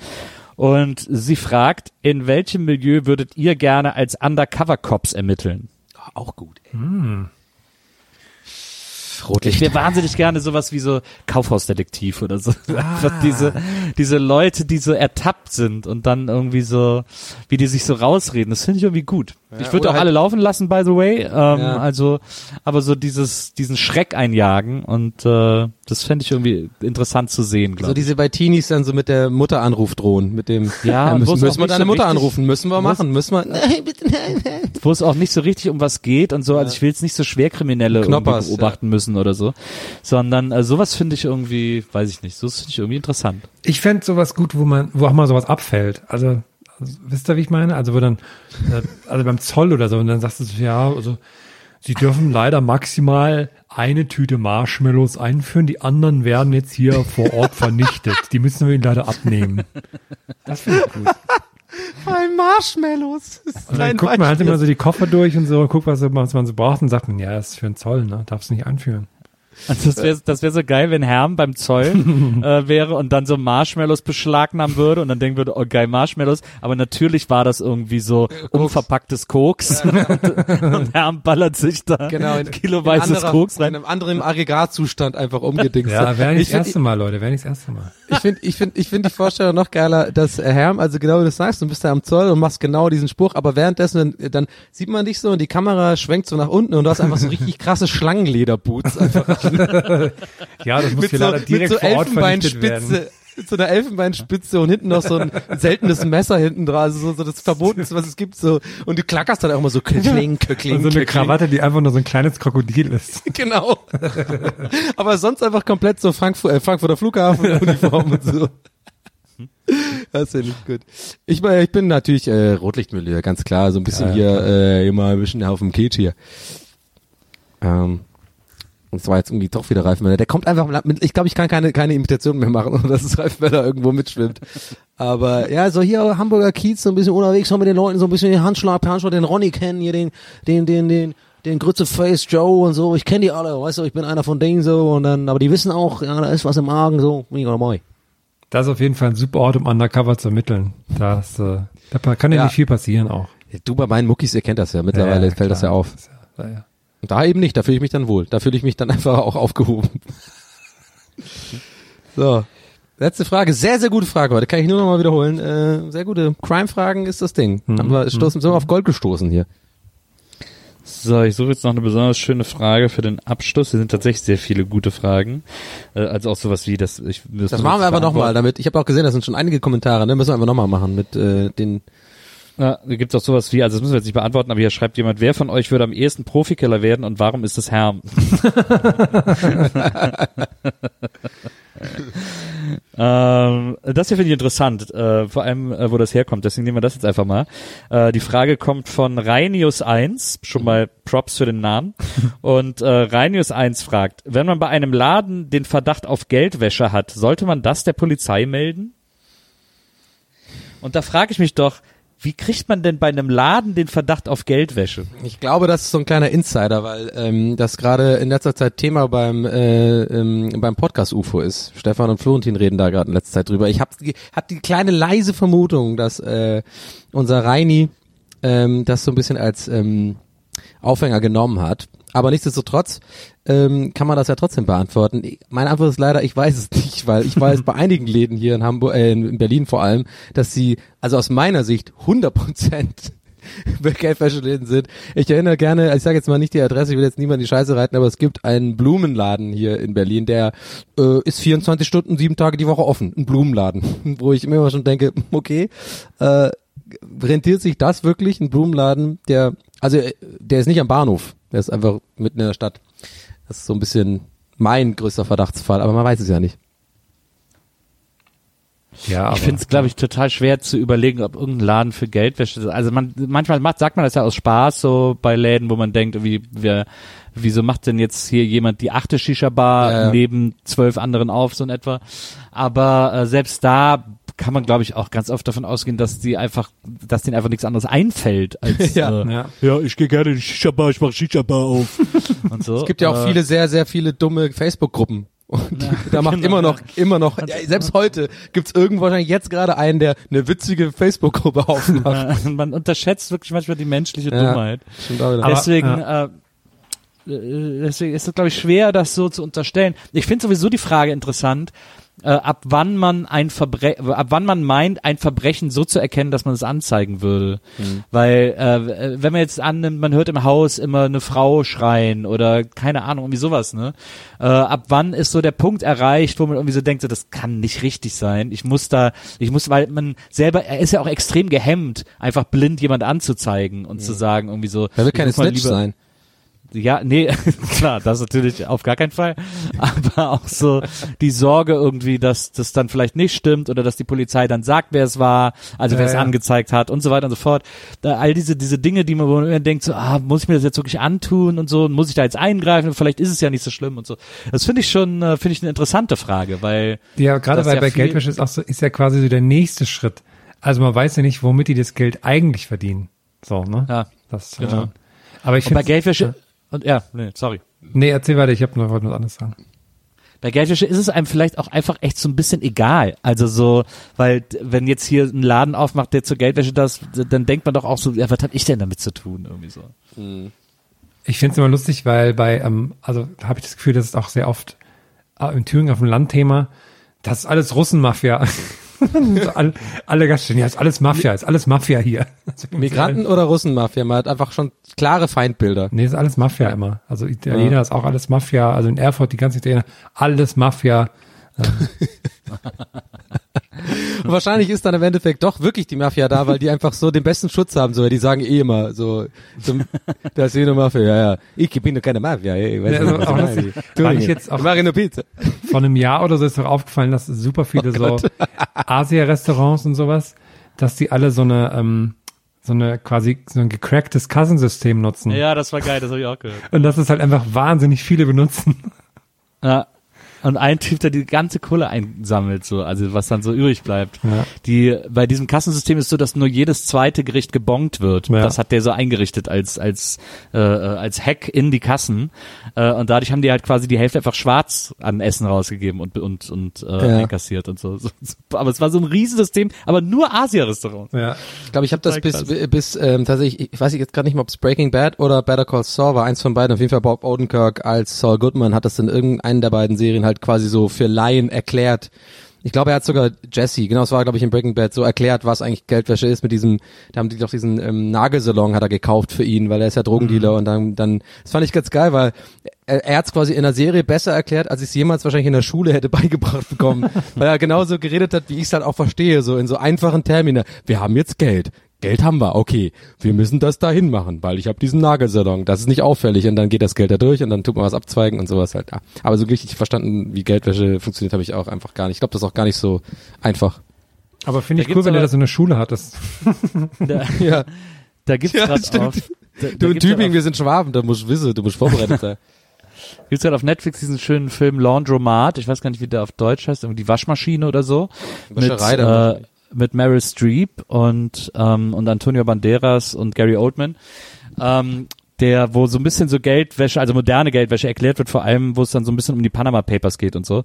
Und sie fragt, in welchem Milieu würdet ihr gerne als Undercover-Cops ermitteln? Auch gut, ey. Rotlicht. Ich wäre wahnsinnig gerne sowas wie so Kaufhausdetektiv oder so. Einfach diese, diese Leute, die so ertappt sind und dann irgendwie so, wie die sich so rausreden. Das finde ich irgendwie gut. Ich würde auch halt- alle laufen lassen, by the way. Ähm, Ja. Also, aber so dieses, diesen Schreck einjagen und äh, das fände ich irgendwie interessant zu sehen, So glaube ich. diese bei Teenies dann so mit der Mutter Anruf drohen, mit dem Ja, äh, und wo es müssen, auch müssen wir nicht deine so Mutter richtig- anrufen, müssen wir es- machen, müssen wir nein, bitte nein, nein. Wo es auch nicht so richtig um was geht und so. Also ich will jetzt nicht so Schwerkriminelle irgendwie Knoppers, beobachten müssen oder so, sondern äh, sowas finde ich irgendwie, weiß ich nicht, sowas finde ich irgendwie interessant. Ich fände sowas gut, wo man, wo auch mal sowas abfällt. Also wisst ihr, wie ich meine? Also wo dann, äh, also beim Zoll oder so, und dann sagst du so, ja, also sie dürfen leider maximal eine Tüte Marshmallows einführen, die anderen werden jetzt hier vor Ort vernichtet. Die müssen wir ihnen leider abnehmen. Das finde ich gut. Bei Marshmallows. Und dann guckt man halt immer so die Koffer durch und so, guckt, was, was man so braucht und sagt man, ja, das ist für einen Zoll, ne? Darfst du nicht einführen. Also das wäre das wär so geil, wenn Herm beim Zoll äh, wäre und dann so Marshmallows beschlagnahmen würde und dann denken würde, oh geil, Marshmallows. Aber natürlich war das irgendwie so unverpacktes Koks. und, und Herm ballert sich da genau, in, kiloweises in anderer- Koks In rein. einem anderen Aggregatzustand einfach umgedingst. Ja, wäre nicht ich das erste Mal, Leute, wäre nicht das erste Mal. Ich finde ich find, ich find die Vorstellung noch geiler, dass äh, Herm, also genau wie du sagst, du bist da am Zoll und machst genau diesen Spruch, aber währenddessen, dann, dann sieht man dich so und die Kamera schwenkt so nach unten und du hast einfach so richtig krasse Schlangenlederboots einfach Ja, das muss hier so, leider direkt so vor Ort vernichtet werden. Elfenbeinspitze. Mit so einer Elfenbeinspitze und hinten noch so ein seltenes Messer hinten dran, also so, so das Verbotenste, was es gibt, so. Und du klackerst dann auch immer so köckling, köckling, Und so eine. Krawatte, die einfach nur so ein kleines Krokodil ist. Genau. Aber sonst einfach komplett so Frankfurt, äh, Frankfurter Flughafen Uniform und so. Das finde ich gut. Ich, bin- ich bin natürlich äh, Rotlichtmilieu, ganz klar. So ein bisschen Ja, hier, äh, immer ein bisschen auf dem Kitsch hier. Ähm, und zwar jetzt irgendwie doch wieder Möller. Der kommt einfach mit, ich glaube, ich kann keine, keine Imitation mehr machen, ohne dass es Ralf Möller irgendwo mitschwimmt. Aber ja, so hier Hamburger Kiez, so ein bisschen unterwegs, so mit den Leuten, so ein bisschen den Handschlag, Handschlag, den Ronny kennen, hier den, den, den, den, den Grütze Face Joe und so. Ich kenne die alle, weißt du, ich bin einer von denen so und dann, aber die wissen auch, ja, da ist was im Magen, so, bin ich dabei. Das ist auf jeden Fall ein super Ort, um Undercover zu ermitteln. Das, äh, da kann ja, Ja. nicht viel passieren auch. Du bei meinen Muckis, ihr kennt das ja, mittlerweile Ja, fällt das ja klar. auf. Das ist ja- ja. Und da eben nicht, da fühle ich mich dann wohl. Da fühle ich mich dann einfach auch aufgehoben. so. Letzte Frage, sehr, sehr gute Frage heute, kann ich nur noch mal wiederholen. Äh, sehr gute Crime-Fragen ist das Ding. Haben wir stoßen, sind wir auf Gold gestoßen hier. So, ich suche jetzt noch eine besonders schöne Frage für den Abschluss. Hier sind tatsächlich sehr viele gute Fragen. Äh, also auch sowas wie das. Ich, Das machen wir aber nochmal, damit, ich habe auch gesehen, das sind schon einige Kommentare, ne? Müssen wir einfach nochmal machen mit äh, den. Ja, da gibt's auch sowas wie, also das müssen wir jetzt nicht beantworten, aber hier schreibt jemand, wer von euch würde am ehesten Profikiller werden und warum ist es Herm? ähm, das hier finde ich interessant, äh, vor allem, äh, wo das herkommt, deswegen nehmen wir das jetzt einfach mal. Äh, die Frage kommt von Reinius1, schon mal Props für den Namen. Und äh, Reinius1 fragt, wenn man bei einem Laden den Verdacht auf Geldwäsche hat, sollte man das der Polizei melden? Und da frage ich mich doch, wie kriegt man denn bei einem Laden den Verdacht auf Geldwäsche? Ich glaube, das ist so ein kleiner Insider, weil ähm, das gerade in letzter Zeit Thema beim äh, ähm, beim Podcast UFO ist. Stefan und Florentin reden da gerade in letzter Zeit drüber. Ich habe hab die kleine leise Vermutung, dass äh, unser Reini ähm, das so ein bisschen als ähm, Aufhänger genommen hat. Aber nichtsdestotrotz ähm, kann man das ja trotzdem beantworten. Meine Antwort ist leider, ich weiß es nicht, weil ich weiß bei einigen Läden hier in Hamburg, äh, in Berlin vor allem, dass sie, also aus meiner Sicht 100 Prozent Geldwäscheläden sind. Ich erinnere gerne, ich sage jetzt mal nicht die Adresse, ich will jetzt niemand die Scheiße reiten, aber es gibt einen Blumenladen hier in Berlin, der äh, ist 24 Stunden, sieben Tage die Woche offen. Ein Blumenladen, wo ich immer schon denke, okay, äh, rentiert sich das wirklich, ein Blumenladen, der Also äh, der ist nicht am Bahnhof, der ist einfach mitten in der Stadt. Das ist so ein bisschen mein größter Verdachtsfall, aber man weiß es ja nicht. Ja, aber, Ich finde es, glaube ich, total schwer zu überlegen, ob irgendein Laden für Geldwäsche. Also man manchmal macht, sagt man das ja aus Spaß so bei Läden, wo man denkt, wie, wer, wieso macht denn jetzt hier jemand die achte Shisha-Bar Ja, ja. neben zwölf anderen auf, so in etwa. Aber äh, selbst da kann man, glaube ich, auch ganz oft davon ausgehen, dass die einfach, dass denen einfach nichts anderes einfällt als Ja. äh, Ja. ja, ich gehe gerne in die Shisha-Bar, ich mache Shisha-Bar auf und so. Es gibt ja auch Äh, viele sehr, sehr viele dumme Facebook-Gruppen. Und da macht genau, immer noch, ja. immer noch, ja, selbst heute gibt's irgendwo wahrscheinlich jetzt gerade einen, der eine witzige Facebook-Gruppe aufmacht. man unterschätzt wirklich manchmal die menschliche Ja. Dummheit. Aber- deswegen, äh, äh, deswegen ist es, glaube ich, schwer, das so zu unterstellen. Ich finde sowieso die Frage interessant, äh, ab wann man ein Verbre ab wann man meint, ein Verbrechen so zu erkennen, dass man es anzeigen würde. Weil, äh, wenn man jetzt annimmt, man hört im Haus immer eine Frau schreien oder keine Ahnung, irgendwie sowas, ne? Äh, ab wann ist so der Punkt erreicht, wo man irgendwie so denkt, so, das kann nicht richtig sein. Ich muss da, ich muss, weil man selber, er ist ja auch extrem gehemmt, einfach blind jemand anzuzeigen und zu sagen, irgendwie so. Wer will keine Snitch lieber- sein? Ja, nee, klar, das natürlich auf gar keinen Fall. Aber auch so die Sorge irgendwie, dass das dann vielleicht nicht stimmt oder dass die Polizei dann sagt, wer es war, also wer Ja, es ja. angezeigt hat und so weiter und so fort. Da, all diese, diese Dinge, die man, wo man immer denkt, so, ah, muss ich mir das jetzt wirklich antun und so, und muss ich da jetzt eingreifen? Vielleicht ist es ja nicht so schlimm und so. Das finde ich schon, äh, finde ich eine interessante Frage, weil Ja, gerade weil ja bei Geldwäsche ist auch so, ist ja quasi so der nächste Schritt. Also man weiß ja nicht, womit die das Geld eigentlich verdienen. So, ne? Ja, Das, genau. äh, aber ich und bei finde, Geldwäsche, und ja, nee, sorry. nee, erzähl weiter, ich habe noch was anderes sagen. Bei Geldwäsche ist es einem vielleicht auch einfach echt so ein bisschen egal. Also so, weil wenn jetzt hier ein Laden aufmacht, der zur Geldwäsche das, dann denkt man doch auch so, ja, was hab ich denn damit zu tun? Irgendwie so. Ich finde es immer lustig, weil bei, ähm, also habe ich das Gefühl, das ist auch sehr oft äh, in Thüringen auf dem Landthema, das ist alles Russenmafia. alle, alle Gaststätten, ja, ist alles Mafia, ist alles Mafia hier. Migranten oder Russenmafia? Man hat einfach schon klare Feindbilder. Nee, ist alles Mafia immer. Also Italiener ist auch alles Mafia. Also in Erfurt die ganzen Italiener, alles Mafia. Und wahrscheinlich ist dann im Endeffekt doch wirklich die Mafia da, weil die einfach so den besten Schutz haben. So, die sagen eh immer so, zum, das ist eh eine Mafia, ja, ja. Ich bin doch keine Mafia, ey. Ich weiß Ja, nicht, also was auch ich. Fand ich Thüringen. jetzt auch- Ich mache nur Pizza. Vor einem Jahr oder so ist doch aufgefallen, dass super viele so Asia-Restaurants und sowas, dass die alle so eine, ähm, so eine quasi so ein gecracktes Kassensystem nutzen. Ja, das war geil, das habe ich auch gehört. Und dass es halt einfach wahnsinnig viele benutzen. Ja. Und ein Typ, der die ganze Kohle einsammelt, so, also was dann so übrig bleibt. Ja. Die, bei diesem Kassensystem ist so, dass nur jedes zweite Gericht gebongt wird. Ja. Das hat der so eingerichtet als, als, äh, äh, als Hack in die Kassen. Äh, und dadurch haben die halt quasi die Hälfte einfach schwarz an Essen rausgegeben und, und, und, äh, Ja. einkassiert und so. Aber es war so ein Riesensystem, aber nur Asia-Restaurants. Ja. Ich glaube, ich habe das bis, bis ähm, tatsächlich, ich weiß jetzt gerade nicht mehr, ob es Breaking Bad oder Better Call Saul war, eins von beiden. Auf jeden Fall Bob Odenkirk als Saul Goodman hat das in irgendeinen der beiden Serien halt quasi so für Laien erklärt. Ich glaube, er hat sogar Jesse, genau, es war, glaube ich, in Breaking Bad so erklärt, was eigentlich Geldwäsche ist mit diesem, da haben die doch diesen ähm, Nagelsalon hat er gekauft für ihn, weil er ist ja Drogendealer und dann, dann, das fand ich ganz geil, weil er, er hat es quasi in der Serie besser erklärt, als ich es jemals wahrscheinlich in der Schule hätte beigebracht bekommen, weil er genauso geredet hat, wie ich es halt auch verstehe, so in so einfachen Terminen. Wir haben jetzt Geld. Geld haben wir, okay. Wir müssen das dahin machen, weil ich habe diesen Nagelsalon. Das ist nicht auffällig und dann geht das Geld da durch und dann tut man was abzweigen und sowas halt. Ja. Aber so richtig verstanden, wie Geldwäsche funktioniert, habe ich auch einfach gar nicht. Ich glaube, das ist auch gar nicht so einfach. Aber finde Da ich cool, wenn du das in der Schule hattest. Da, Ja, da gibt's Ja, grad stimmt. auf, da, da du in gibt's grad Tübingen, auf, wir sind Schwaben, da musst du wissen, du musst vorbereitet sein. gibt's grad auf Netflix diesen schönen Film Laundromat. Ich weiß gar nicht, wie der auf Deutsch heißt, irgendwie die Waschmaschine oder so. Wäscherei mit, dann äh. Mit Meryl Streep und, ähm, und Antonio Banderas und Gary Oldman. Ähm, der, wo so ein bisschen so Geldwäsche, also moderne Geldwäsche erklärt wird, vor allem, wo es dann so ein bisschen um die Panama Papers geht und so.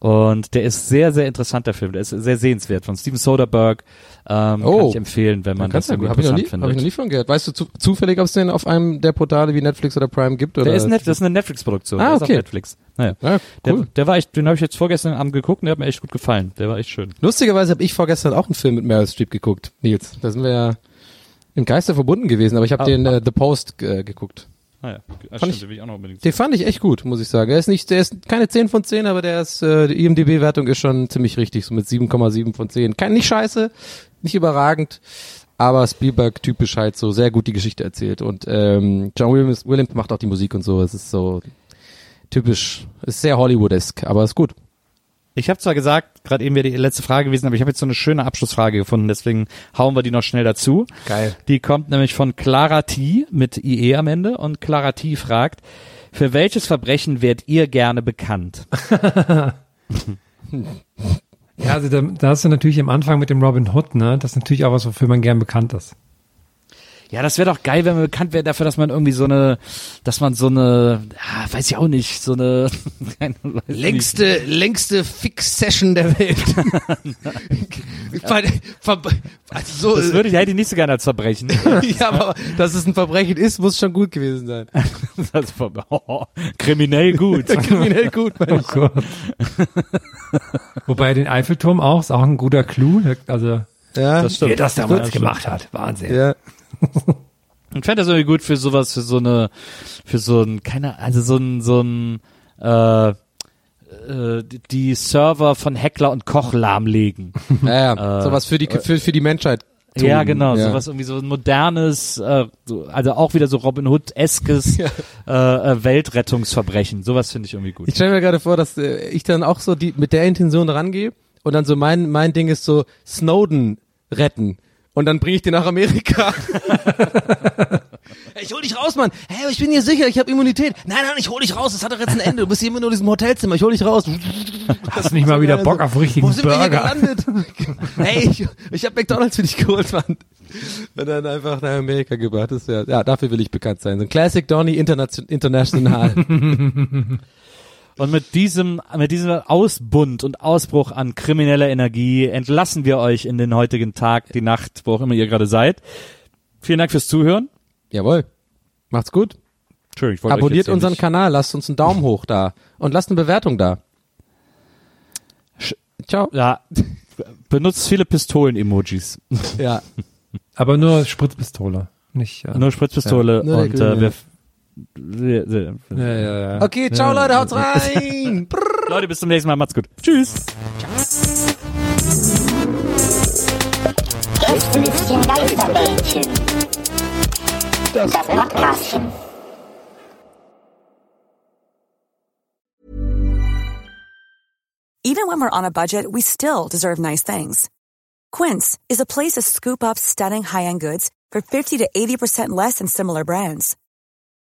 Und der ist sehr, sehr interessant, der Film. Der ist sehr sehenswert von Steven Soderbergh. Ähm, Oh. Kann ich empfehlen, wenn man das irgendwie hab ich noch nie, interessant hab ich findet. noch nie von gehört. Weißt du zu, zufällig, ob es den auf einem der Portale wie Netflix oder Prime gibt? Oder? Der ist, net, das ist eine Netflix-Produktion. Ah, der ist auf okay. Netflix. Naja. Ja, Der, cool. der war echt, den habe ich jetzt vorgestern Abend geguckt und der hat mir echt gut gefallen. Der war echt schön. Lustigerweise habe ich vorgestern auch einen Film mit Meryl Streep geguckt, Nils. Da sind wir ja im Geiste verbunden gewesen, aber ich habe Ah. den äh, The Post äh, geguckt. Naja, das Fand stimmt, den ich noch unbedingt Den fand ich echt gut, muss ich sagen. Er ist nicht, der ist keine 10 von 10, aber der ist, äh, die IMDb-Wertung ist schon ziemlich richtig, so mit 7,7 von 10. Kein, nicht scheiße, nicht überragend, aber Spielberg typisch halt so sehr gut die Geschichte erzählt und ähm, John Williams, Williams macht auch die Musik und so. Es ist so typisch, ist sehr Hollywoodesk, aber ist gut. Ich habe zwar gesagt, gerade eben wäre die letzte Frage gewesen, aber ich habe jetzt so eine schöne Abschlussfrage gefunden, deswegen hauen wir die noch schnell dazu. Geil. Die kommt nämlich von Clara T mit IE am Ende und Clara T fragt, für welches Verbrechen wärt ihr gerne bekannt? Ja, also da, da hast du natürlich am Anfang mit dem Robin Hood, ne? Das ist natürlich auch was, wofür man gern bekannt ist. Ja, das wäre doch geil, wenn man bekannt wäre dafür, dass man irgendwie so eine, dass man so eine, ja, weiß ich auch nicht, so eine keine, ich nicht. Längste, längste Fix-Session der Welt. Also so, Das würde ich, hätte ich nicht so gerne als Verbrechen. ja, aber dass es ein Verbrechen ist, muss schon gut gewesen sein. Das ist ver- oh, kriminell gut. Kriminell gut, meine ich. Oh Gott. Wobei den Eiffelturm auch, ist auch ein guter Clou. Also, Ja, Das stimmt. wer das damals Ja, gemacht hat. Wahnsinn. ja. Ich fände das irgendwie gut für sowas, für so eine, für so ein, keine, also so ein, so ein, äh, äh, die- Server von Heckler und Koch lahmlegen. Ja, ja. sowas für die, für, für die Menschheit. Tun. Ja, genau, Ja. sowas irgendwie so ein modernes, äh, so, also auch wieder so Robin Hood-eskes Ja. äh, äh, Weltrettungsverbrechen. Sowas finde ich irgendwie gut. Ich stelle mir gerade vor, dass äh, ich dann auch so die mit der Intention rangehe und dann so mein mein Ding ist so Snowden retten und dann bringe ich den nach Amerika. ich hol dich raus, Mann. Hey, ich bin hier sicher, ich habe Immunität. Nein, nein, ich hol dich raus. Das hat doch jetzt ein Ende. Du bist hier immer nur in diesem Hotelzimmer. Ich hol dich raus. Hast du nicht mal wieder Bock auf richtigen Wo sind wir hier Burger? gelandet? hey, ich, ich habe McDonald's für dich geholt, Mann. Und dann einfach nach Amerika gebracht. Das wär, ja, dafür will ich bekannt sein. So ein Classic Donny Internation, International. Und mit diesem, mit diesem Ausbund und Ausbruch an krimineller Energie entlassen wir euch in den heutigen Tag, die Nacht, wo auch immer ihr gerade seid. Vielen Dank fürs Zuhören. Jawohl. Macht's gut. Entschuldigung, ich wollte euch Abonniert unseren nicht- Kanal, lasst uns einen Daumen hoch da und lasst eine Bewertung da. Ciao. Ja, benutzt viele Pistolen-Emojis. Ja. Aber nur Spritzpistole. Nicht, äh, Nur Spritzpistole Ja, und äh, wir, ja, ja, ja. Okay, ciao Leute, haut's rein. Leute, bis zum nächsten Mal. Macht's gut. Tschüss. Gästelistchen Geisterbällchen. Das Podcastchen. Even when we're on a budget, we still deserve nice things. Quince is a place to scoop up stunning high-end goods for 50 to 80% less than similar brands.